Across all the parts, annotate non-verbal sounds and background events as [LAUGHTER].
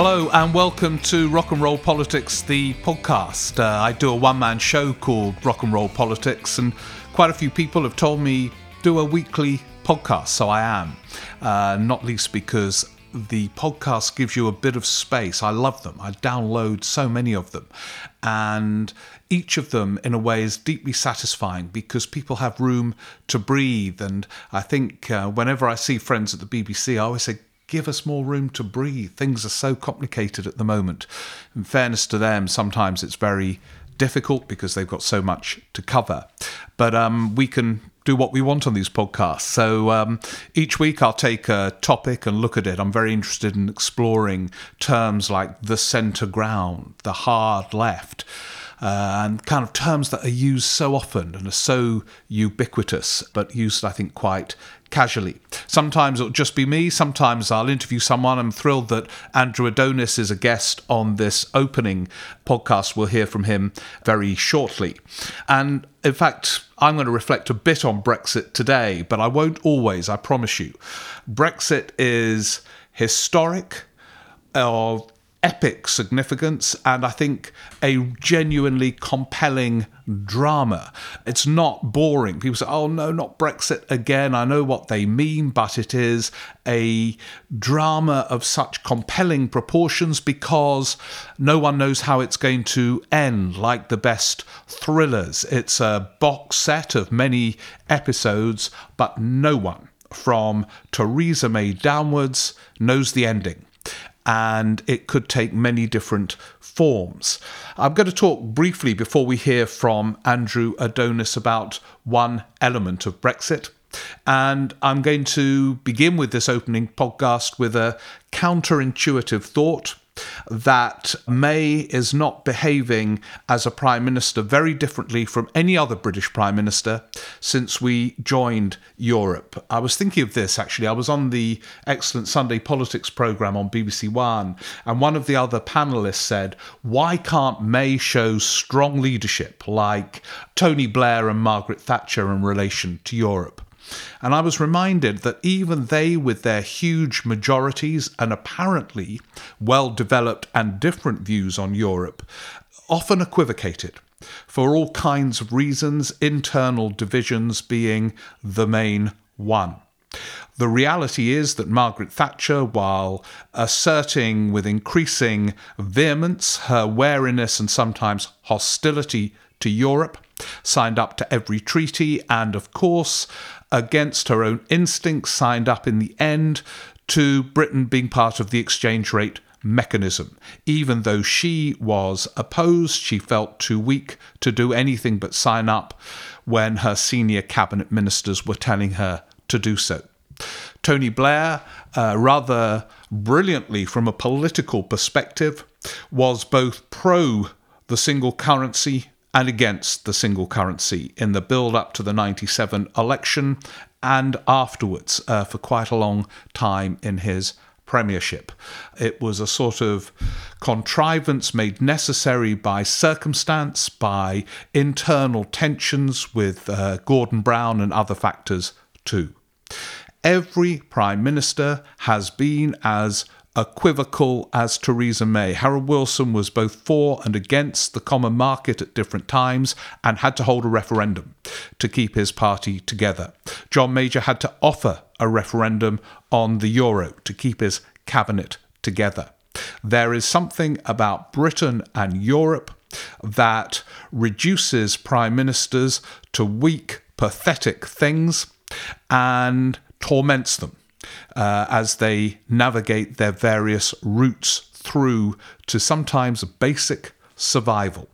Hello and welcome to Rock and Roll Politics, the podcast. Uh, I do a one man show called Rock and Roll Politics, and quite a few people have told me do a weekly podcast, so I am. Uh, not least because the podcast gives you a bit of space. I love them. I download so many of them. And each of them, in a way, is deeply satisfying because people have room to breathe. And I think uh, whenever I see friends at the BBC, I always say, give us more room to breathe. Things are so complicated at the moment. In fairness to them, sometimes it's very difficult because they've got so much to cover. But um, we can do what we want on these podcasts. So um, each week I'll take a topic and look at it. I'm very interested in exploring terms like the centre ground, the hard left. Uh, and kind of terms that are used so often and are so ubiquitous, but used, I think, quite casually. Sometimes it'll just be me, sometimes I'll interview someone. I'm thrilled that Andrew Adonis is a guest on this opening podcast. We'll hear from him very shortly. And in fact, I'm going to reflect a bit on Brexit today, but I won't always, I promise you. Brexit is historic, of epic significance and I think a genuinely compelling drama. It's not boring. People say, oh no, not Brexit again. I know what they mean, but it is a drama of such compelling proportions because no one knows how it's going to end, like the best thrillers. It's a box set of many episodes, but no one from Theresa May downwards knows the ending and it could take many different forms. I'm going to talk briefly before we hear from Andrew Adonis about one element of Brexit. And I'm going to begin with this opening podcast with a counterintuitive thought that May is not behaving as a Prime Minister very differently from any other British Prime Minister since we joined Europe. I was thinking of this actually. I was on the excellent Sunday Politics programme on BBC One, and one of the other panelists said, Why can't May show strong leadership like Tony Blair and Margaret Thatcher in relation to Europe? And I was reminded that even they, with their huge majorities and apparently well developed and different views on Europe, often equivocated for all kinds of reasons, internal divisions being the main one. The reality is that Margaret Thatcher, while asserting with increasing vehemence her wariness and sometimes hostility to Europe, signed up to every treaty and, of course, against her own instincts, signed up in the end to Britain being part of the exchange rate mechanism. Even though she was opposed, she felt too weak to do anything but sign up when her senior cabinet ministers were telling her to do so. Tony Blair, uh, rather brilliantly from a political perspective, was both pro the single currency and against the single currency in the build up to the 97 election and afterwards uh, for quite a long time in his premiership. It was a sort of contrivance made necessary by circumstance, by internal tensions with uh, Gordon Brown and other factors too. Every Prime Minister has been as equivocal as Theresa May. Harold Wilson was both for and against the common market at different times and had to hold a referendum to keep his party together. John Major had to offer a referendum on the euro to keep his cabinet together. There is something about Britain and Europe that reduces prime ministers to weak, pathetic things and torments them uh, as they navigate their various routes through to sometimes basic survival.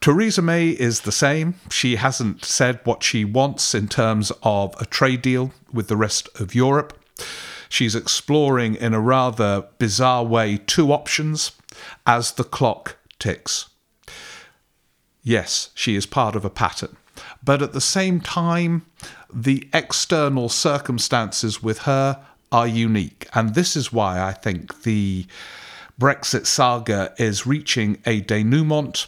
Theresa May is the same. She hasn't said what she wants in terms of a trade deal with the rest of Europe. She's exploring in a rather bizarre way two options as the clock ticks. Yes, she is part of a pattern. But at the same time, the external circumstances with her are unique. And this is why I think the Brexit saga is reaching a denouement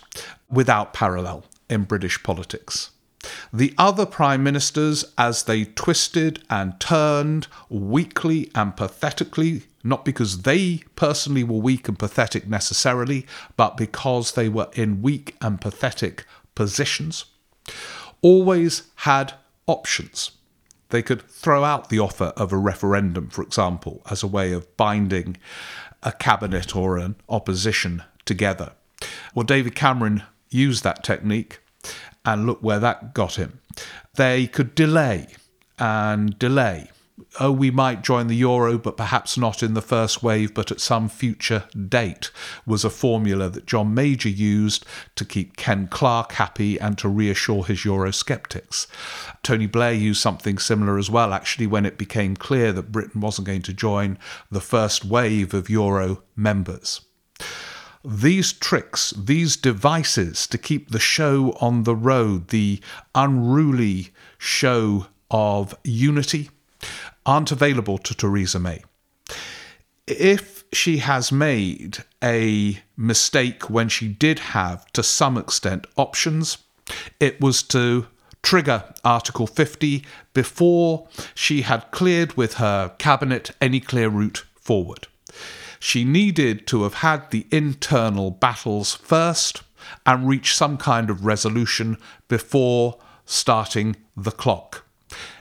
without parallel in British politics. The other prime ministers, as they twisted and turned weakly and pathetically, not because they personally were weak and pathetic necessarily, but because they were in weak and pathetic positions, always had options. They could throw out the offer of a referendum, for example, as a way of binding a cabinet or an opposition together. Well, David Cameron used that technique, and look where that got him. They could delay and delay oh, we might join the euro, but perhaps not in the first wave, but at some future date, was a formula that John Major used to keep Ken Clarke happy and to reassure his Eurosceptics. Tony Blair used something similar as well, actually, when it became clear that Britain wasn't going to join the first wave of euro members these tricks, these devices to keep the show on the road, the unruly show of unity, aren't available to Theresa May. If she has made a mistake when she did have, to some extent, options, it was to trigger Article 50 before she had cleared with her cabinet any clear route forward. She needed to have had the internal battles first and reach some kind of resolution before starting the clock.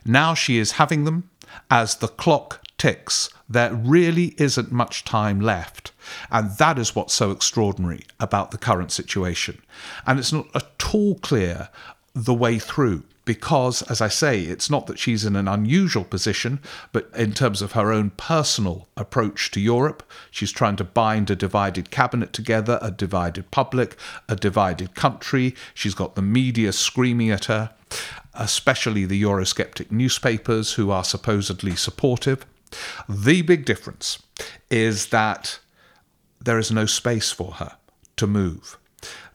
Now she is having them as the clock ticks. There really isn't much time left. And that is what's so extraordinary about the current situation. And it's not at all clear the way through because, as I say, it's not that she's in an unusual position, but in terms of her own personal approach to Europe, she's trying to bind a divided cabinet together, a divided public, a divided country. She's got the media screaming at her especially the Eurosceptic newspapers who are supposedly supportive. The big difference is that there is no space for her to move.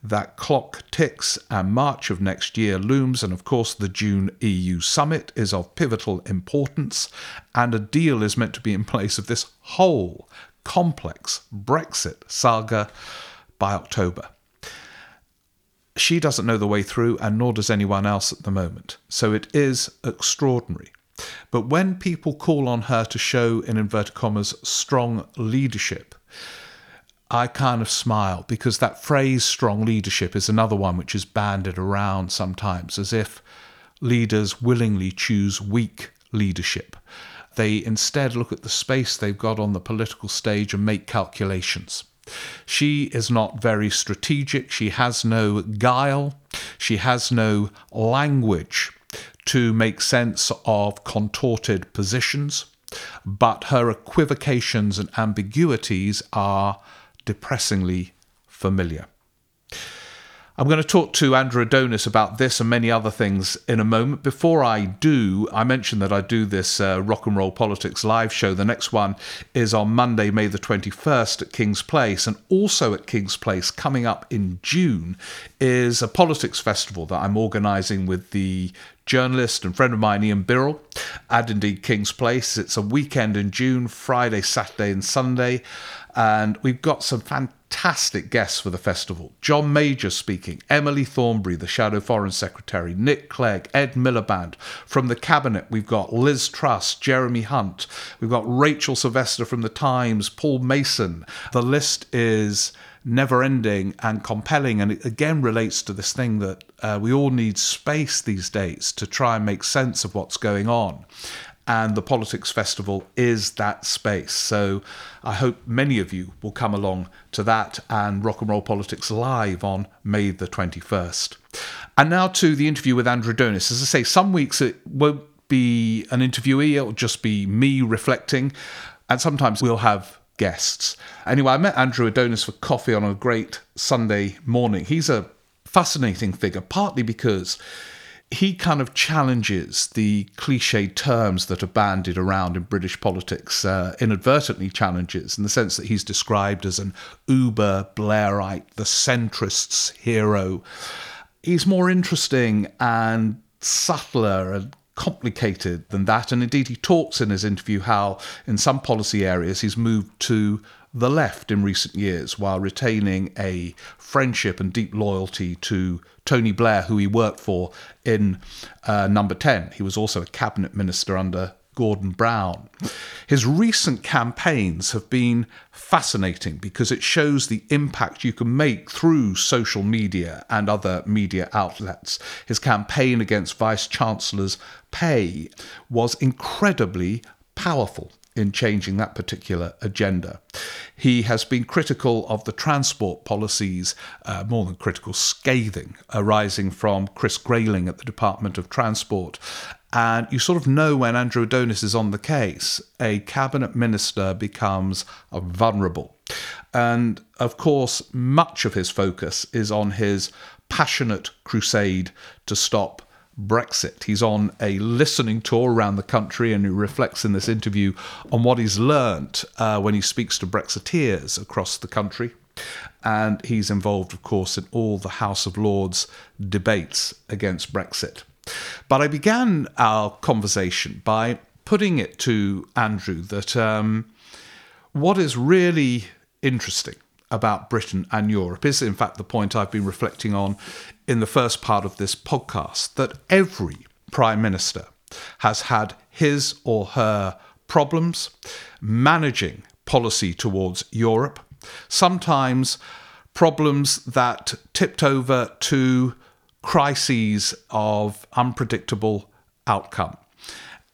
That clock ticks and March of next year looms, and of course, the June EU summit is of pivotal importance, and a deal is meant to be in place of this whole complex Brexit saga by October she doesn't know the way through, and nor does anyone else at the moment. So it is extraordinary. But when people call on her to show, in inverted commas, strong leadership, I kind of smile because that phrase strong leadership is another one which is banded around sometimes as if leaders willingly choose weak leadership. They instead look at the space they've got on the political stage and make calculations. She is not very strategic. She has no guile. She has no language to make sense of contorted positions. But her equivocations and ambiguities are depressingly familiar. I'm going to talk to Andrew Adonis about this and many other things in a moment. Before I do, I mentioned that I do this uh, Rock and Roll Politics live show. The next one is on Monday, May the 21st at King's Place. And also at King's Place, coming up in June, is a politics festival that I'm organising with the journalist and friend of mine, Ian Birrell, at indeed King's Place. It's a weekend in June, Friday, Saturday, and Sunday. And we've got some fantastic guests for the festival. John Major speaking, Emily Thornberry, the Shadow Foreign Secretary, Nick Clegg, Ed Miliband. From the Cabinet, we've got Liz Truss, Jeremy Hunt. We've got Rachel Sylvester from The Times, Paul Mason. The list is never ending and compelling. And it again relates to this thing that uh, we all need space these days to try and make sense of what's going on and the Politics Festival is that space. So I hope many of you will come along to that and Rock and Roll Politics live on May the 21st. And now to the interview with Andrew Adonis. As I say, some weeks it won't be an interviewee, it'll just be me reflecting, and sometimes we'll have guests. Anyway, I met Andrew Adonis for coffee on a great Sunday morning. He's a fascinating figure, partly because he kind of challenges the cliche terms that are bandied around in British politics, uh, inadvertently challenges, in the sense that he's described as an uber Blairite, the centrists' hero. He's more interesting and subtler and complicated than that. And indeed, he talks in his interview how, in some policy areas, he's moved to the left in recent years while retaining a friendship and deep loyalty to Tony Blair, who he worked for in uh, Number 10. He was also a cabinet minister under Gordon Brown. His recent campaigns have been fascinating because it shows the impact you can make through social media and other media outlets. His campaign against Vice Chancellor's pay was incredibly powerful in changing that particular agenda. He has been critical of the transport policies, uh, more than critical, scathing, arising from Chris Grayling at the Department of Transport. And you sort of know when Andrew Adonis is on the case, a cabinet minister becomes vulnerable. And of course, much of his focus is on his passionate crusade to stop Brexit. He's on a listening tour around the country and he reflects in this interview on what he's learnt uh, when he speaks to Brexiteers across the country. And he's involved, of course, in all the House of Lords debates against Brexit. But I began our conversation by putting it to Andrew that um, what is really interesting about Britain and Europe is, in fact, the point I've been reflecting on in the first part of this podcast that every Prime Minister has had his or her problems managing policy towards Europe, sometimes problems that tipped over to crises of unpredictable outcome.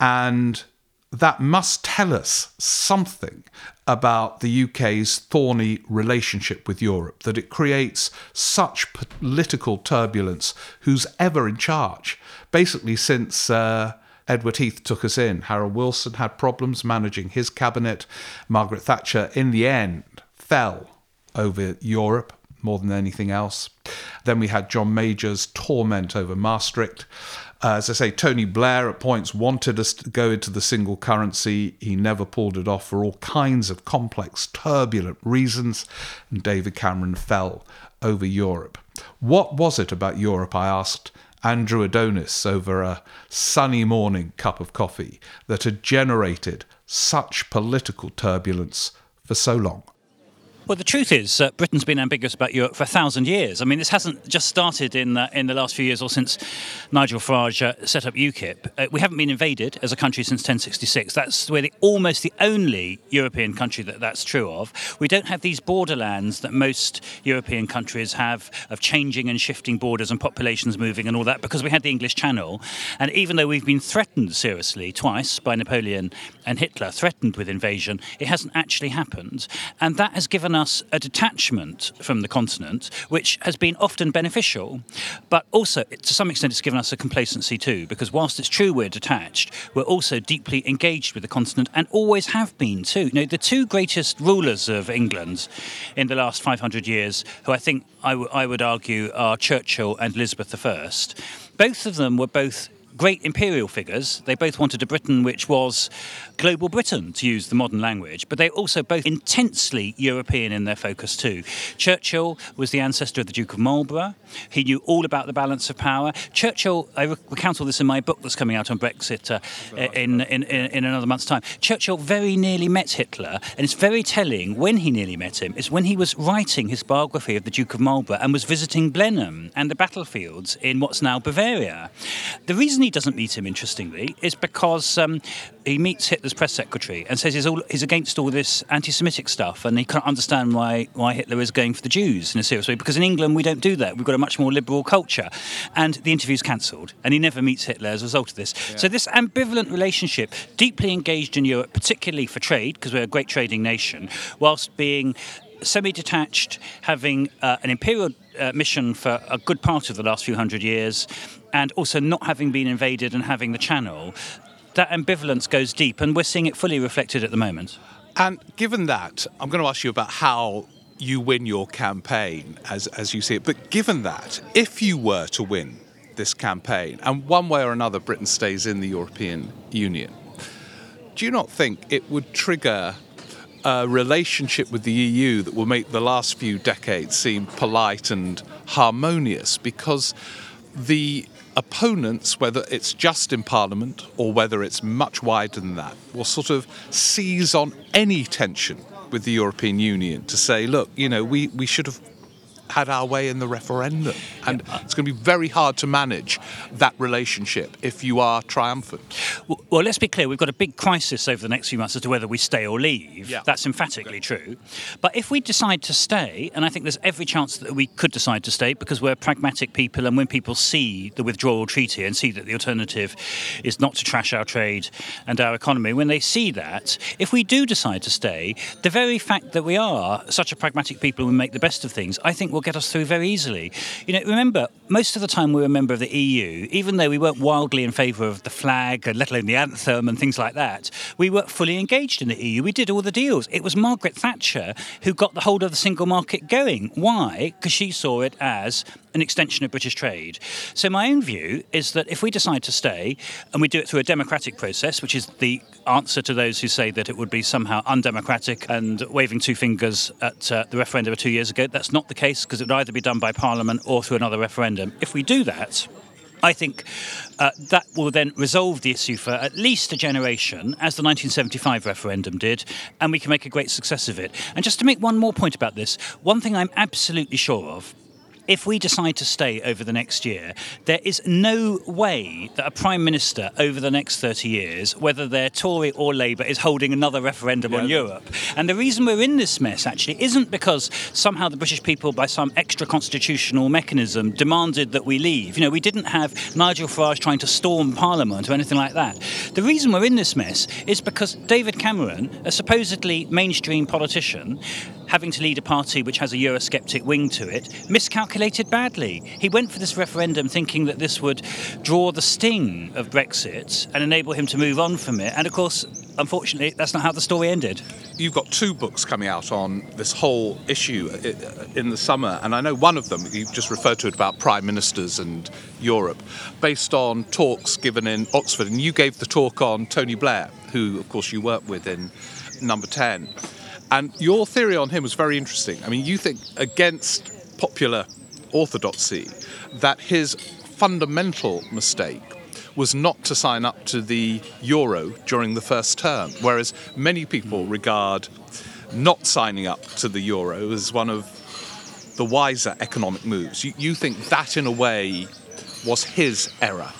And that must tell us something about the UK's thorny relationship with Europe, that it creates such political turbulence. Who's ever in charge? Basically, since uh, Edward Heath took us in, Harold Wilson had problems managing his cabinet. Margaret Thatcher, in the end, fell over Europe more than anything else. Then we had John Major's torment over Maastricht. Uh, as I say, Tony Blair at points wanted us to go into the single currency. He never pulled it off for all kinds of complex, turbulent reasons. And David Cameron fell over Europe. What was it about Europe, I asked Andrew Adonis over a sunny morning cup of coffee that had generated such political turbulence for so long? Well, the truth is, uh, Britain's been ambiguous about Europe for a thousand years. I mean, this hasn't just started in uh, in the last few years or since Nigel Farage uh, set up UKIP. Uh, we haven't been invaded as a country since 1066. That's really almost the only European country that that's true of. We don't have these borderlands that most European countries have of changing and shifting borders and populations moving and all that because we had the English Channel. And even though we've been threatened seriously twice by Napoleon and Hitler, threatened with invasion, it hasn't actually happened. And that has given us us a detachment from the continent, which has been often beneficial, but also to some extent it's given us a complacency too, because whilst it's true we're detached, we're also deeply engaged with the continent and always have been too. You know, the two greatest rulers of England in the last 500 years, who I think I, w- I would argue are Churchill and Elizabeth I, both of them were both great imperial figures. They both wanted a Britain which was global Britain, to use the modern language, but they also both intensely European in their focus too. Churchill was the ancestor of the Duke of Marlborough. He knew all about the balance of power. Churchill, I recount all this in my book that's coming out on Brexit uh, in, in, in, another month's time. Churchill very nearly met Hitler, and it's very telling when he nearly met him is when he was writing his biography of the Duke of Marlborough and was visiting Blenheim and the battlefields in what's now Bavaria. The reason he doesn't meet him, interestingly, is because um, he meets Hitler's press secretary and says he's, all, he's against all this anti-Semitic stuff, and he can't understand why why Hitler is going for the Jews in a serious way. Because in England we don't do that. We've got a much more liberal culture, and the interview's cancelled, and he never meets Hitler as a result of this. Yeah. So this ambivalent relationship, deeply engaged in Europe, particularly for trade, because we're a great trading nation, whilst being semi-detached, having uh, an imperial uh, mission for a good part of the last few hundred years, and also not having been invaded and having the channel, that ambivalence goes deep, and we're seeing it fully reflected at the moment. And given that, I'm going to ask you about how you win your campaign as, as you see it. But given that, if you were to win this campaign, and one way or another Britain stays in the European Union, do you not think it would trigger a relationship with the EU that will make the last few decades seem polite and harmonious? Because the opponents, whether it's just in Parliament or whether it's much wider than that, will sort of seize on any tension with the European Union to say, look, you know, we, we should have had our way in the referendum. And yeah. it's going to be very hard to manage that relationship if you are triumphant. Well, well, let's be clear we've got a big crisis over the next few months as to whether we stay or leave. Yeah. That's emphatically okay. true. But if we decide to stay, and I think there's every chance that we could decide to stay because we're pragmatic people, and when people see the withdrawal treaty and see that the alternative is not to trash our trade and our economy, when they see that, if we do decide to stay, the very fact that we are such a pragmatic people and we make the best of things, I think will get us through very easily. You know, remember, most of the time we were a member of the EU, even though we weren't wildly in favour of the flag, let alone the anthem and things like that, we were fully engaged in the EU. We did all the deals. It was Margaret Thatcher who got the hold of the single market going. Why? Because she saw it as an extension of British trade. So my own view is that if we decide to stay and we do it through a democratic process, which is the answer to those who say that it would be somehow undemocratic and waving two fingers at uh, the referendum two years ago, that's not the case because it would either be done by Parliament or through another referendum. If we do that, I think uh, that will then resolve the issue for at least a generation, as the 1975 referendum did, and we can make a great success of it. And just to make one more point about this, one thing I'm absolutely sure of if we decide to stay over the next year, there is no way that a Prime Minister over the next 30 years, whether they're Tory or Labour, is holding another referendum yeah. on Europe. And the reason we're in this mess actually isn't because somehow the British people, by some extra constitutional mechanism, demanded that we leave. You know, we didn't have Nigel Farage trying to storm Parliament or anything like that. The reason we're in this mess is because David Cameron, a supposedly mainstream politician, having to lead a party which has a Eurosceptic wing to it, miscalculated badly. He went for this referendum thinking that this would draw the sting of Brexit and enable him to move on from it. And of course, unfortunately, that's not how the story ended. You've got two books coming out on this whole issue uh, uh, in the summer, and I know one of them you've just referred to it about prime ministers and Europe, based on talks given in Oxford. And you gave the talk on Tony Blair, who, of course, you worked with in Number 10. And your theory on him was very interesting. I mean, you think against popular orthodoxy that his fundamental mistake was not to sign up to the euro during the first term, whereas many people regard not signing up to the euro as one of the wiser economic moves. You, you think that, in a way, was his error?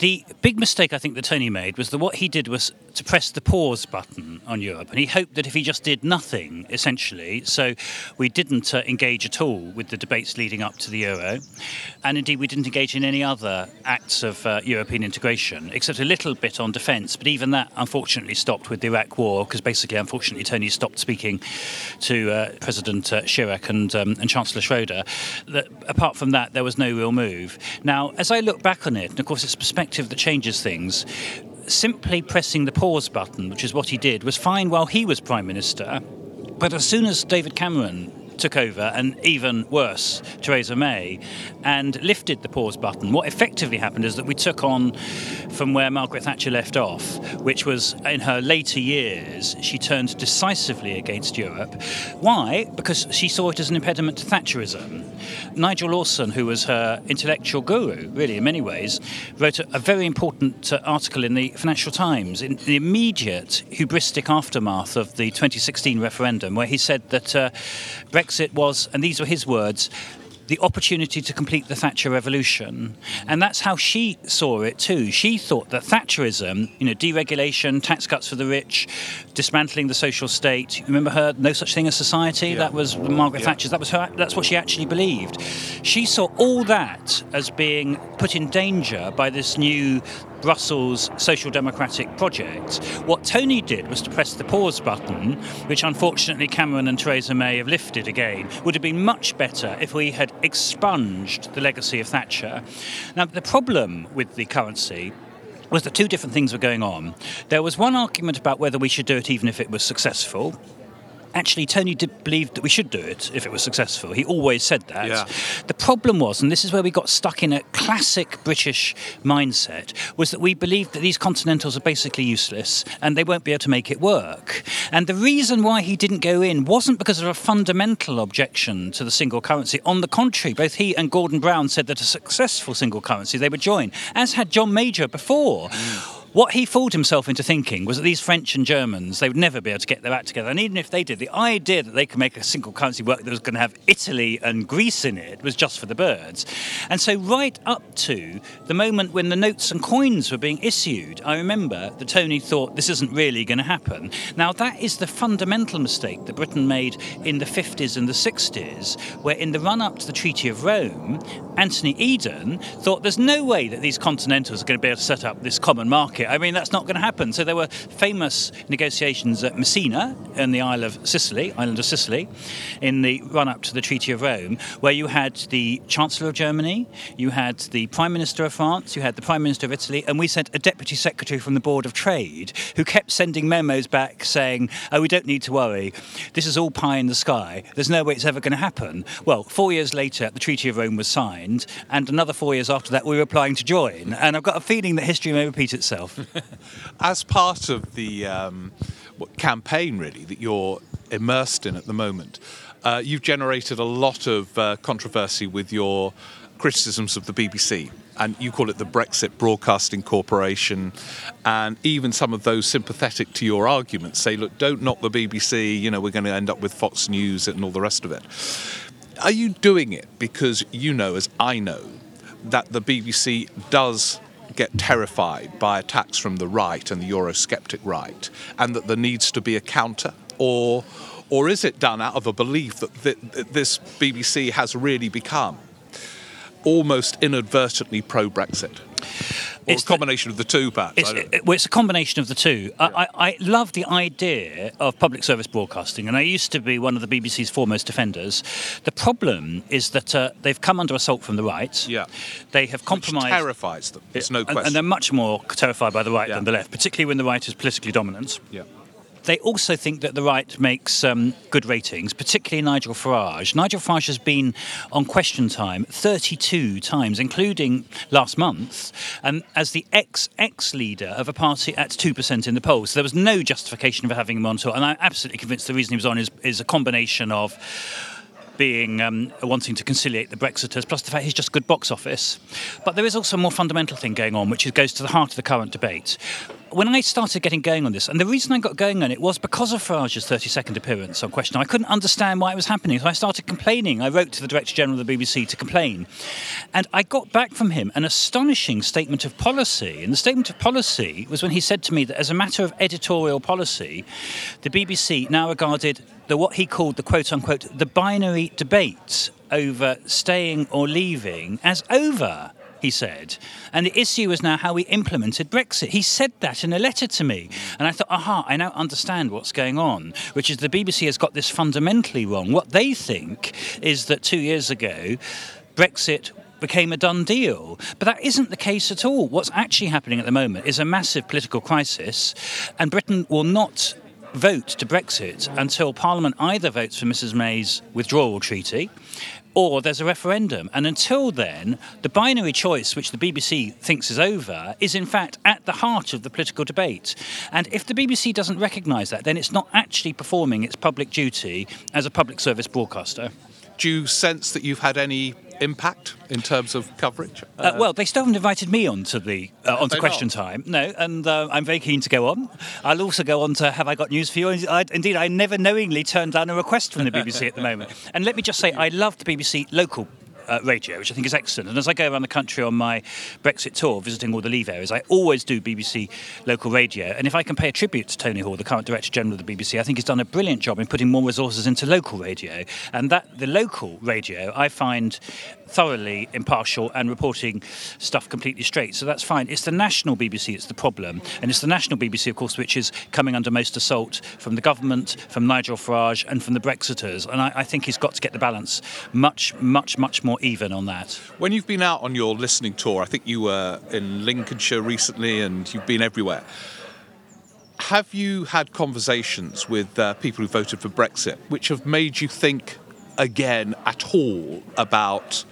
The big mistake I think that Tony made was that what he did was to press the pause button on Europe, and he hoped that if he just did nothing, essentially, so we didn't uh, engage at all with the debates leading up to the euro, and indeed we didn't engage in any other acts of uh, European integration, except a little bit on defence. But even that, unfortunately, stopped with the Iraq War, because basically, unfortunately, Tony stopped speaking to uh, President uh, Chirac and, um, and Chancellor Schroeder. That, apart from that, there was no real move. Now, as I look back on it, and of course, it's perspective perspective that changes things. Simply pressing the pause button, which is what he did, was fine while he was Prime Minister. But as soon as David Cameron took over, and even worse, Theresa May, and lifted the pause button. What effectively happened is that we took on from where Margaret Thatcher left off, which was in her later years, she turned decisively against Europe. Why? Because she saw it as an impediment to Thatcherism. Nigel Lawson, who was her intellectual guru, really, in many ways, wrote a, a very important uh, article in the Financial Times in the immediate hubristic aftermath of the 2016 referendum, where he said that uh, Brexit Brexit was, and these were his words, the opportunity to complete the Thatcher revolution. And that's how she saw it too. She thought that Thatcherism, you know, deregulation, tax cuts for the rich, dismantling the social state. Remember her no such thing as society? Yeah. That was Margaret yeah. Thatcher's. That was her that's what she actually believed. She saw all that as being put in danger by this new Brussels social democratic project. What Tony did was to press the pause button, which unfortunately Cameron and Theresa May have lifted again. Would have been much better if we had expunged the legacy of Thatcher. Now, the problem with the currency was that two different things were going on. There was one argument about whether we should do it even if it was successful, actually Tony did believe that we should do it if it was successful. He always said that. Yeah. The problem was, and this is where we got stuck in a classic British mindset, was that we believed that these continentals are basically useless and they won't be able to make it work. And the reason why he didn't go in wasn't because of a fundamental objection to the single currency. On the contrary, both he and Gordon Brown said that a successful single currency they would join, as had John Major before. Mm. What he fooled himself into thinking was that these French and Germans, they would never be able to get their act together. And even if they did, the idea that they could make a single currency work that was going to have Italy and Greece in it was just for the birds. And so, right up to the moment when the notes and coins were being issued, I remember that Tony thought this isn't really going to happen. Now, that is the fundamental mistake that Britain made in the 50s and the 60s, where in the run up to the Treaty of Rome, Anthony Eden thought there's no way that these continentals are going to be able to set up this common market. I mean, that's not going to happen. So there were famous negotiations at Messina in the Isle of Sicily, island of Sicily, in the run up to the Treaty of Rome, where you had the Chancellor of Germany, you had the Prime Minister of France, you had the Prime Minister of Italy, and we sent a Deputy Secretary from the Board of Trade who kept sending memos back saying, oh, we don't need to worry. This is all pie in the sky. There's no way it's ever going to happen. Well, four years later, the Treaty of Rome was signed, and another four years after that, we were applying to join. And I've got a feeling that history may repeat itself. [LAUGHS] As part of the um, campaign, really, that you're immersed in at the moment, uh, you've generated a lot of uh, controversy with your criticisms of the BBC. And you call it the Brexit Broadcasting Corporation. And even some of those sympathetic to your arguments say, look, don't knock the BBC, you know, we're going to end up with Fox News and all the rest of it. Are you doing it because you know, as I know, that the BBC does get terrified by attacks from the right and the Eurosceptic right, and that there needs to be a counter? Or, or is it done out of a belief that, that this BBC has really become almost inadvertently pro Brexit? Or It's a the- combination of the two, perhaps? It's, it- well, it's a combination of the two. I, I, I love the idea of public service broadcasting, and I used to be one of the BBC's foremost defenders. The problem is that uh, they've come under assault from the right. Yeah. They have Which compromised. terrifies them. There's no and, question. and they're much more terrified by the right Yeah. than the left, particularly when the right is politically dominant. yeah. They also think that the right makes um, good ratings, particularly Nigel Farage. Nigel Farage has been on Question Time 32 times, including last month, and as the ex-ex leader of a party at 2% in the polls. So there was no justification for having him on tour, and I'm absolutely convinced the reason he was on is, is a combination of being um, wanting to conciliate the Brexiters, plus the fact he's just good box office. But there is also a more fundamental thing going on, which goes to the heart of the current debate. When I started getting going on this, and the reason I got going on it was because of Farage's 30 second appearance on Question. I couldn't understand why it was happening, so I started complaining. I wrote to the Director General of the BBC to complain. And I got back from him an astonishing statement of policy. And the statement of policy was when he said to me that as a matter of editorial policy, the BBC now regarded the what he called the quote unquote the binary debate over staying or leaving as over. He said, and the issue is now how we implemented Brexit. He said that in a letter to me, and I thought, aha, I now understand what's going on. Which is the BBC has got this fundamentally wrong. What they think is that two years ago, Brexit became a done deal. But that isn't the case at all. What's actually happening at the moment is a massive political crisis, and Britain will not vote to Brexit until Parliament either votes for Mrs May's withdrawal treaty or there's a referendum. And until then, the binary choice, which the BBC thinks is over, is in fact at the heart of the political debate. And if the BBC doesn't recognise that, then it's not actually performing its public duty as a public service broadcaster. Do you sense that you've had any impact in terms of coverage? Uh, well, they still haven't invited me onto the uh, onto they Question not? Time. No, and uh, I'm very keen to go on. I'll also go on to Have I Got News for You? I, indeed, I never knowingly turned down a request from the BBC at the moment. And let me just say, I love the BBC local. Uh, radio, which I think is excellent. And as I go around the country on my Brexit tour, visiting all the leave areas, I always do BBC local radio. And if I can pay a tribute to Tony Hall, the current Director General of the BBC, I think he's done a brilliant job in putting more resources into local radio. And that the local radio, I find thoroughly impartial and reporting stuff completely straight. So that's fine. It's the national BBC that's the problem. And it's the national BBC, of course, which is coming under most assault from the government, from Nigel Farage, and from the Brexiters. And I, I think he's got to get the balance much, much, much more even on that. When you've been out on your listening tour, I think you were in Lincolnshire recently and you've been everywhere. have you had conversations with uh, people who voted for Brexit which have made you think again at all about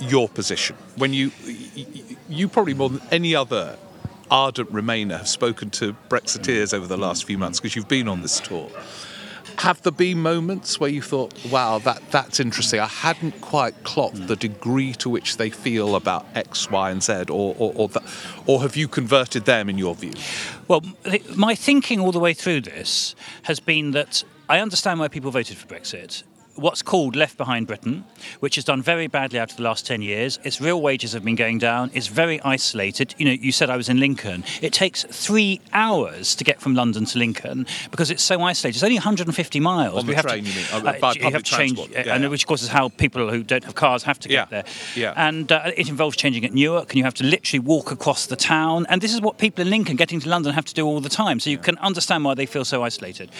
your position? When you, you probably more than any other ardent Remainer have spoken to Brexiteers over the last few months because you've been on this tour. Have there been moments where you thought, "Wow, that that's interesting"? I hadn't quite clocked the degree to which they feel about X, Y, and Z, or or, or, or have you converted them in your view? Well, my thinking all the way through this has been that I understand why people voted for Brexit what's called Left Behind Britain, which has done very badly out of the last 10 years. Its real wages have been going down. It's very isolated. You know, you said I was in Lincoln. It takes three hours to get from London to Lincoln because it's so isolated. It's only 150 miles. On the we have train, to, you mean? Uh, by public have to change, transport. Yeah, and yeah. which of course is how people who don't have cars have to Yeah, get there. yeah. And uh, it involves changing at Newark, and you have to literally walk across the town. And this is what people in Lincoln getting to London have to do all the time. So you can understand why they feel so isolated.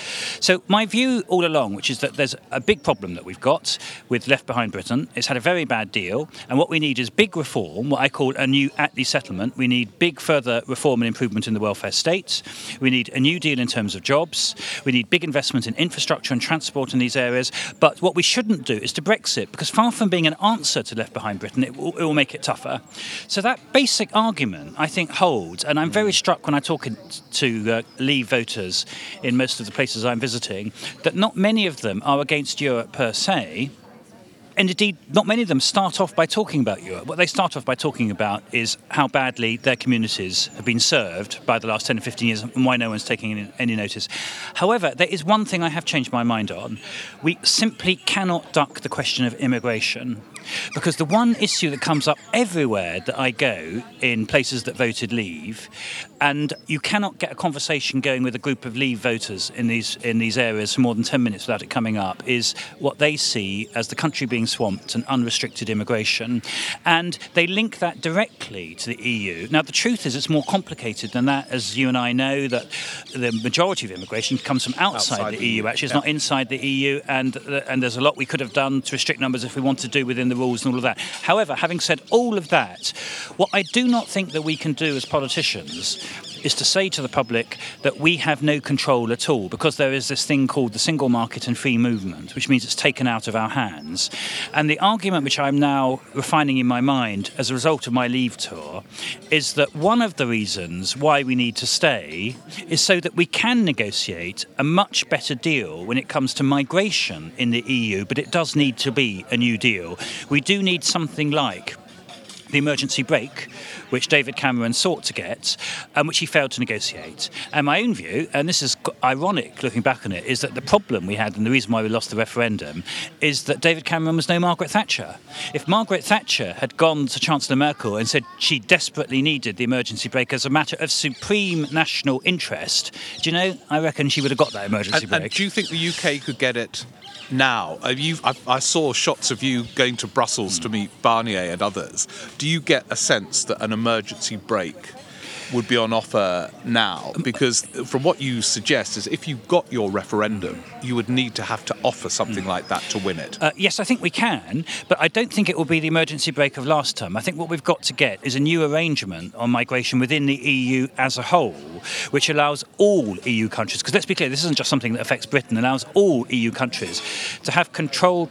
So my view all along, which is that there's a big problem that we've got with Left Behind Britain. It's had a very bad deal, and what we need is big reform, what I call a new Attlee settlement. We need big further reform and improvement in the welfare state. We need a new deal in terms of jobs. We need big investment in infrastructure and transport in these areas. But what we shouldn't do is to Brexit, because far from being an answer to Left Behind Britain, it will, it will make it tougher. So that basic argument, I think, holds. And I'm very struck when I talk to uh, Leave voters in most of the places I'm visiting that not many of them are against Europe per se. And indeed, not many of them start off by talking about Europe. What they start off by talking about is how badly their communities have been served by the last 10 or 15 years and why no one's taking any, any notice. However, there is one thing I have changed my mind on. We simply cannot duck the question of immigration. Because the one issue that comes up everywhere that I go in places that voted Leave, and you cannot get a conversation going with a group of Leave voters in these in these areas for more than ten minutes without it coming up, is what they see as the country being swamped and unrestricted immigration, and they link that directly to the EU. Now the truth is, it's more complicated than that, as you and I know that the majority of immigration comes from outside, Outside the. EU, Actually, it's yeah. not inside the EU, and and there's a lot we could have done to restrict numbers if we want to do within the rules and all of that. However, having said all of that, what I do not think that we can do as politicians is to say to the public that we have no control at all because there is this thing called the single market and free movement, which means it's taken out of our hands. And the argument which I'm now refining in my mind as a result of my leave tour is that one of the reasons why we need to stay is so that we can negotiate a much better deal when it comes to migration in the EU, but it does need to be a new deal. We do need something like the emergency brake, which David Cameron sought to get, and which he failed to negotiate. And my own view, and this is ironic looking back on it, is that the problem we had and the reason why we lost the referendum is that David Cameron was no Margaret Thatcher. If Margaret Thatcher had gone to Chancellor Merkel and said she desperately needed the emergency brake as a matter of supreme national interest, do you know, I reckon she would have got that emergency And, brake. and do you think the UK could get it now? Uh, you, I, I saw shots of you going to Brussels to meet Barnier and others. Do you get a sense that an emergency brake would be on offer now? Because from what you suggest is if you got your referendum, you would need to have to offer something like that to win it. Uh, yes, I think we can, but I don't think it will be the emergency brake of last term. I think what we've got to get is a new arrangement on migration within the EU as a whole, which allows all EU countries, because let's be clear, this isn't just something that affects Britain, allows all EU countries to have control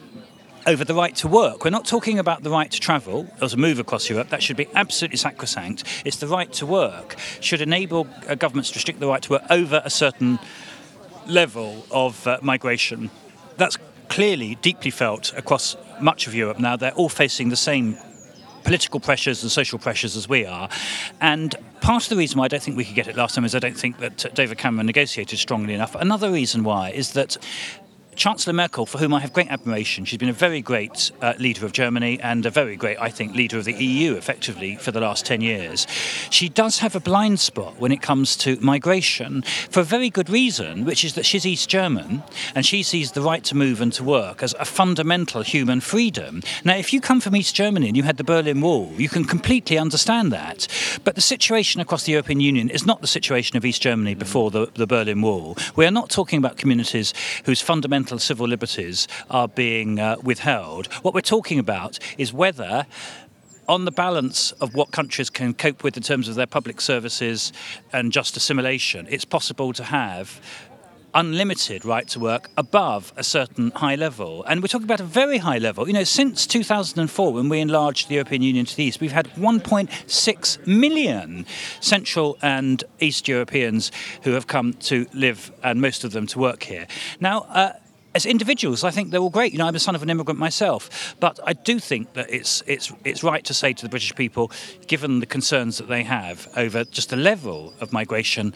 over the right to work. We're not talking about the right to travel or to move across Europe. That should be absolutely sacrosanct. It's the right to work should enable uh, governments to restrict the right to work over a certain level of uh, migration. That's clearly deeply felt across much of Europe now. They're all facing the same political pressures and social pressures as we are. And part of the reason why I don't think we could get it last time is I don't think that uh, David Cameron negotiated strongly enough. Another reason why is that Chancellor Merkel, for whom I have great admiration, she's been a very great uh, leader of Germany and a very great, I think, leader of the EU, effectively, for the last 10 years. She does have a blind spot when it comes to migration for a very good reason, which is that she's East German and she sees the right to move and to work as a fundamental human freedom. Now, if you come from East Germany and you had the Berlin Wall, you can completely understand that. But the situation across the European Union is not the situation of East Germany before the, the Berlin Wall. We are not talking about communities whose fundamental civil liberties are being uh, withheld. What we're talking about is whether on the balance of what countries can cope with in terms of their public services and just assimilation, it's possible to have unlimited right to work above a certain high level. And we're talking about a very high level. You know, since 2004, when we enlarged the European Union to the east, we've had 1.6 million Central and East Europeans who have come to live, and most of them to work here. Now, uh, as individuals, I think they're all great. You know, I'm a son of an immigrant myself, but I do think that it's it's it's right to say to the British people, given the concerns that they have over just the level of migration,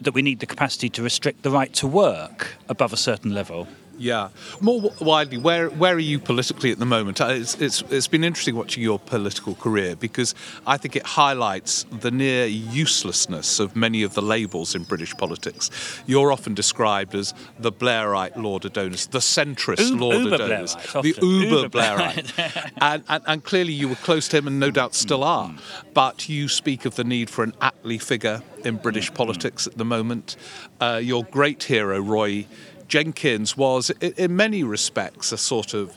that we need the capacity to restrict the right to work above a certain level. Yeah. More widely, where where are you politically at the moment? Uh, it's, it's, it's been interesting watching your political career because I think it highlights the near uselessness of many of the labels in British politics. You're often described as the Blairite Lord Adonis, the centrist U- Lord Uber Adonis, Blairite, the uber Uber Blairite. [LAUGHS] and, and, and clearly you were close to him and no doubt still are. But you speak of the need for an Attlee figure in British politics at the moment. Uh, your great hero, Roy Jenkins was, in many respects, a sort of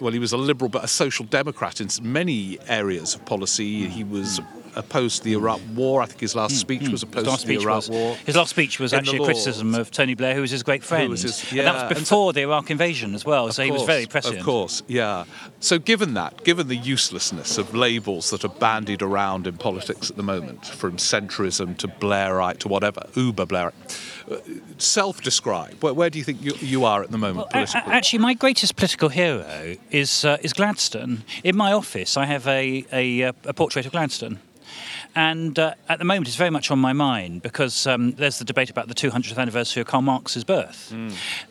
well, he was a liberal but a social democrat in many areas of policy. Hmm. He was opposed to the Iraq War. I think his last hmm, speech hmm. was opposed to the Iraq was War. his last speech was In actually a criticism of Tony Blair, who was his great friend. his- And that was and so- before the Iraq invasion as well, so he was very prescient. Of course, yeah. So, given that, given the uselessness of labels that are bandied around in politics at the moment, from centrism to Blairite to whatever, uber Blairite, uh, self-describe. Where, where do you think you, you are at the moment Well, politically? actually, my greatest political hero is uh, is Gladstone. In my office, I have a a, uh, a portrait of Gladstone. And uh, at the moment, it's very much on my mind because um, there's the debate about the 200th anniversary of Karl Marx's birth.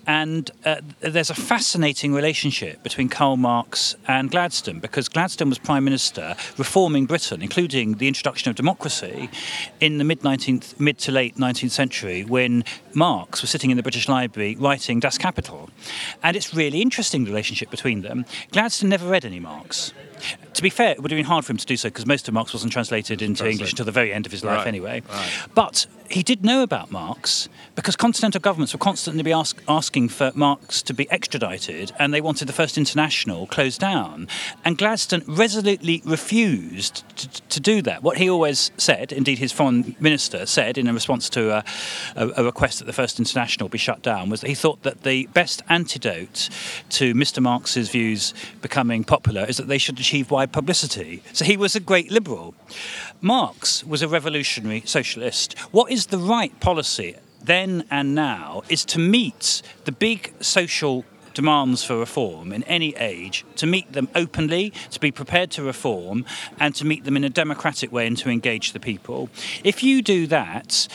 And uh, there's a fascinating relationship between Karl Marx and Gladstone because Gladstone was Prime Minister reforming Britain, including the introduction of democracy in the mid 19th, mid to late 19th century when Marx was sitting in the British Library writing Das Kapital. And it's really interesting, the relationship between them. Gladstone never read any Marx. To be fair, it would have been hard for him to do so because most of Marx wasn't translated into English until the very end of his life Right, anyway. But he did know about Marx because continental governments were constantly be ask, asking for Marx to be extradited and they wanted the First International closed down. And Gladstone resolutely refused to, to do that. What he always said, indeed his foreign minister said in a response to a, a, a request that the First International be shut down, was that he thought that the best antidote to Mr. Marx's views becoming popular is that they should achieve wide publicity. So he was a great liberal. Marx was a revolutionary socialist. What is the right policy then and now is to meet the big social demands for reform in any age, to meet them openly, to be prepared to reform, and to meet them in a democratic way and to engage the people. If you do that,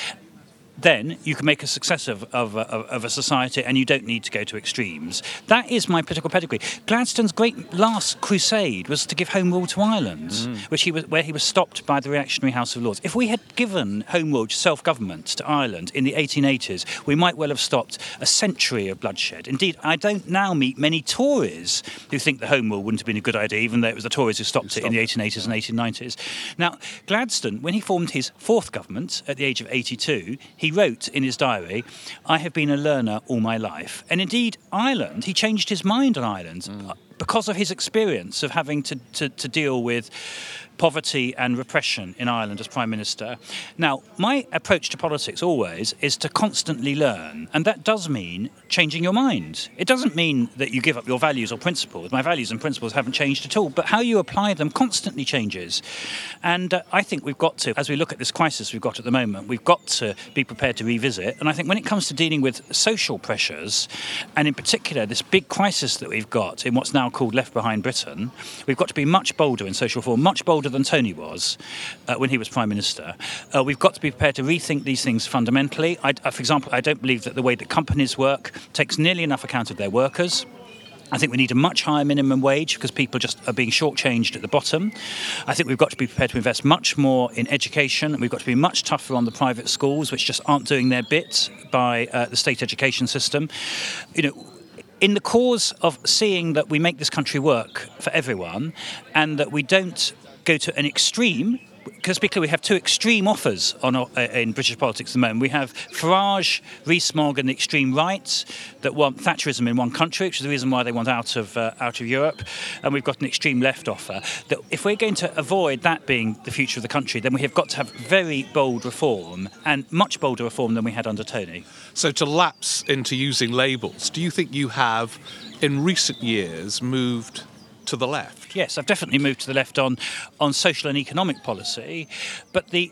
then you can make a success of, of, of, of a society and you don't need to go to extremes. That is my political pedigree. Gladstone's great last crusade was to give Home Rule to Ireland, mm-hmm. which he was, where he was stopped by the reactionary House of Lords. If we had given Home Rule to self government to Ireland in the 1880s, we might well have stopped a century of bloodshed. Indeed, I don't now meet many Tories who think the Home Rule wouldn't have been a good idea, even though it was the Tories who stopped it in the 1880s and 1890s. Now, Gladstone, when he formed his fourth government at the age of 82, he wrote in his diary, I have been a learner all my life. And indeed, Ireland, he changed his mind on Ireland uh, because of his experience of having to, to, to deal with poverty and repression in Ireland as Prime Minister. Now, my approach to politics always is to constantly learn, and that does mean changing your mind. It doesn't mean that you give up your values or principles. My values and principles haven't changed at all, but how you apply them constantly changes. And uh, I think we've got to, as we look at this crisis we've got at the moment, we've got to be prepared to revisit. And I think when it comes to dealing with social pressures, and in particular this big crisis that we've got in what's now called Left Behind Britain, we've got to be much bolder in social reform, much bolder than Tony was uh, when he was Prime Minister. Uh, we've got to be prepared to rethink these things fundamentally. I, uh, for example, I don't believe that the way that companies work takes nearly enough account of their workers. I think we need a much higher minimum wage because people just are being shortchanged at the bottom. I think we've got to be prepared to invest much more in education. We've got to be much tougher on the private schools, which just aren't doing their bit by uh, the state education system. You know, in the cause of seeing that we make this country work for everyone and that we don't go to an extreme because because we have two extreme offers on uh, in British politics at the moment. We have Farage, Rees-Mogg, and the extreme right that want Thatcherism in one country, which is the reason why they want out of uh, out of Europe, and we've got an extreme left offer. That if we're going to avoid that being the future of the country, then we have got to have very bold reform and much bolder reform than we had under Tony. So to lapse into using labels, do you think you have, in recent years, moved to the left? Yes, I've definitely moved to the left on, on social and economic policy, but the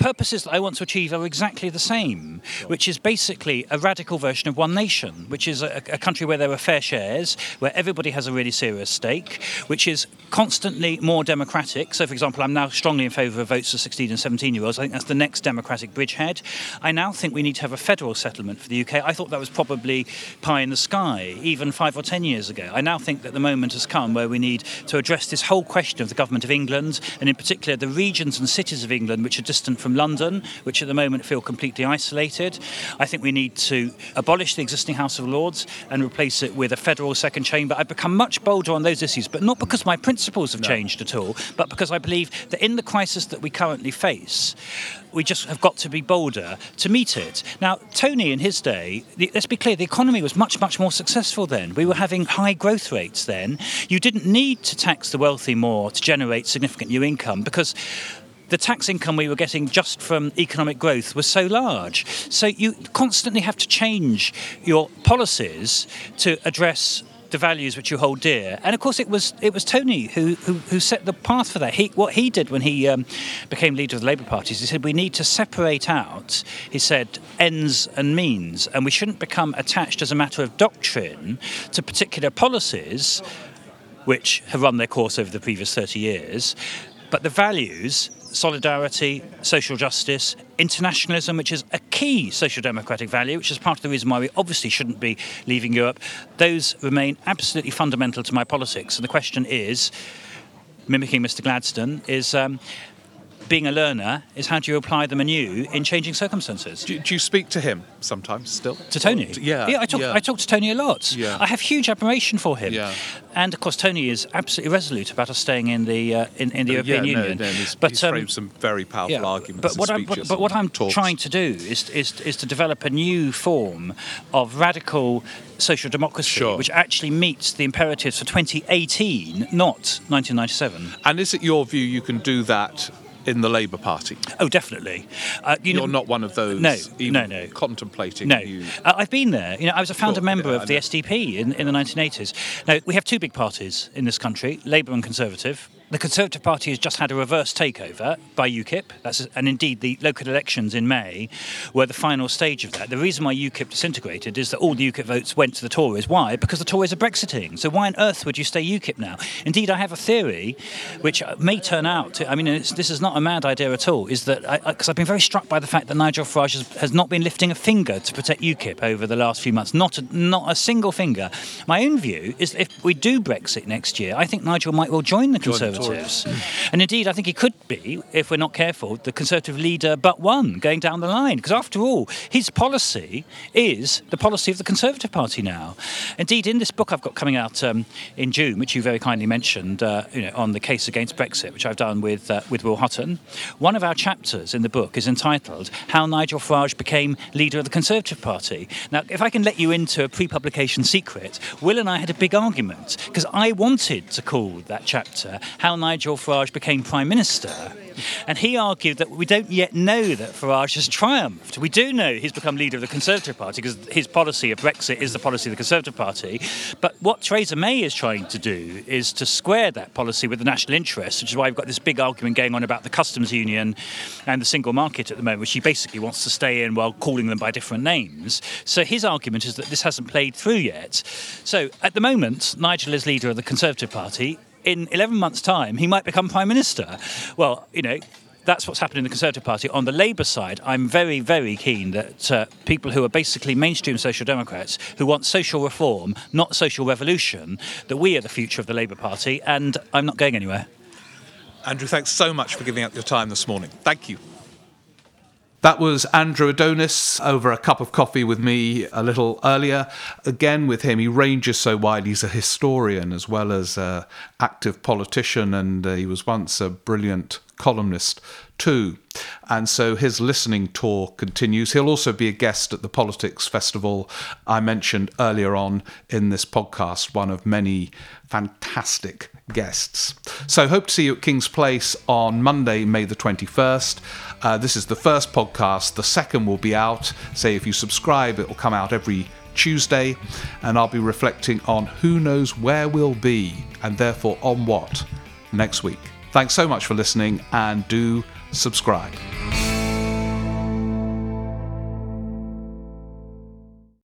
purposes that I want to achieve are exactly the same, which is basically a radical version of One Nation, which is a, a, country where there are fair shares, where everybody has a really serious stake, which is constantly more democratic. So, for example, I'm now strongly in favour of votes for 16 and 17 year olds. I think that's the next democratic bridgehead. I now think we need to have a federal settlement for the UK. I thought that was probably pie in the sky, even five or ten years ago. I now think that the moment has come where we need to address this whole question of the government of England, and in particular the regions and cities of England which are distant from from London, which at the moment feel completely isolated. I think we need to abolish the existing House of Lords and replace it with a federal second chamber. I've become much bolder on those issues, but not because my principles have no. changed at all, but because I believe that in the crisis that we currently face, we just have got to be bolder to meet it. Now, Tony in his day, let's be clear, the economy was much, much more successful then. We were having high growth rates then. You didn't need to tax the wealthy more to generate significant new income because the tax income we were getting just from economic growth was so large. So you constantly have to change your policies to address the values which you hold dear. And of course, it was it was Tony who who, who set the path for that. He what he did when he um, became leader of the Labour Party is he said we need to separate out. He said ends and means, and we shouldn't become attached as a matter of doctrine to particular policies. Which have run their course over the previous 30 years, but the values solidarity, social justice, internationalism, which is a key social democratic value, which is part of the reason why we obviously shouldn't be leaving Europe, those remain absolutely fundamental to my politics. And the question is, mimicking Mr. Gladstone, is um, being a learner is how do you apply them anew in changing circumstances. Do, do you speak to him sometimes still? To Tony? yeah. Yeah, I talk, yeah. I talk to Tony a lot. Yeah. I have huge admiration for him. Yeah. And of course, Tony is absolutely resolute about us staying in the uh, in, in, the uh, European yeah, Union. No, no, he's, but he's um, framed some very powerful yeah, arguments. But what I'm but, but what I'm talks. trying to do is, is is to develop a new form of radical social democracy, sure. which actually meets the imperatives for 2018, not 1997. And is it your view you can do that in the Labour Party? Oh, definitely. Uh, you are not one of those. No, no, no. Contemplating. No, you... uh, I've been there. You know, I was a founder member of the SDP in, in the 1980s. Now we have two big parties in this country: Labour and Conservative. The Conservative Party has just had a reverse takeover by UKIP. That's, and indeed, the local elections in May were the final stage of that. The reason why UKIP disintegrated is that all the UKIP votes went to the Tories. Why? Because the Tories are Brexiting. So why on earth would you stay UKIP now? Indeed, I have a theory, which may turn out. To, I mean, this is not a mad idea at all. Is that because I've been very struck by the fact that Nigel Farage has, has, not been lifting a finger to protect UKIP over the last few months. Not a, not a single finger. My own view is if we do Brexit next year, I think Nigel might well join the Conservatives. Conservatives. And indeed, I think he could be, if we're not careful, the Conservative leader but one going down the line. Because after all, his policy is the policy of the Conservative Party now. Indeed, in this book I've got coming out um, in June, which you very kindly mentioned, uh, you know, on the case against Brexit, which I've done with uh, with Will Hutton, one of our chapters in the book is entitled "How Nigel Farage Became Leader of the Conservative Party." Now, if I can let you into a pre-publication secret, Will and I had a big argument because I wanted to call that chapter "How Nigel." Nigel Farage became Prime Minister. And he argued that we don't yet know that Farage has triumphed. We do know he's become leader of the Conservative Party because his policy of Brexit is the policy of the Conservative Party. But what Theresa May is trying to do is to square that policy with the national interest, which is why we've got this big argument going on about the customs union and the single market at the moment, which she basically wants to stay in while calling them by different names. So his argument is that this hasn't played through yet. So at the moment, Nigel is leader of the Conservative Party in 11 months' time, he might become Prime Minister. Well, you know, that's what's happened in the Conservative Party. On the Labour side, I'm very, very keen that uh, people who are basically mainstream social democrats, who want social reform, not social revolution, that we are the future of the Labour Party, and I'm not going anywhere. Andrew, thanks so much for giving up your time this morning. Thank you. That was Andrew Adonis over a cup of coffee with me a little earlier. Again, with him, he ranges so wide. He's a historian as well as an active politician, and uh, he was once a brilliant columnist too. And so his listening tour continues. He'll also be a guest at the Politics Festival I mentioned earlier on in this podcast, one of many fantastic guests. So hope to see you at King's Place on Monday, May the 21st. Uh, this is the first podcast. The second will be out. Say if you subscribe, it will come out every Tuesday, and I'll be reflecting on who knows where we'll be and therefore on what next week. Thanks so much for listening and do subscribe.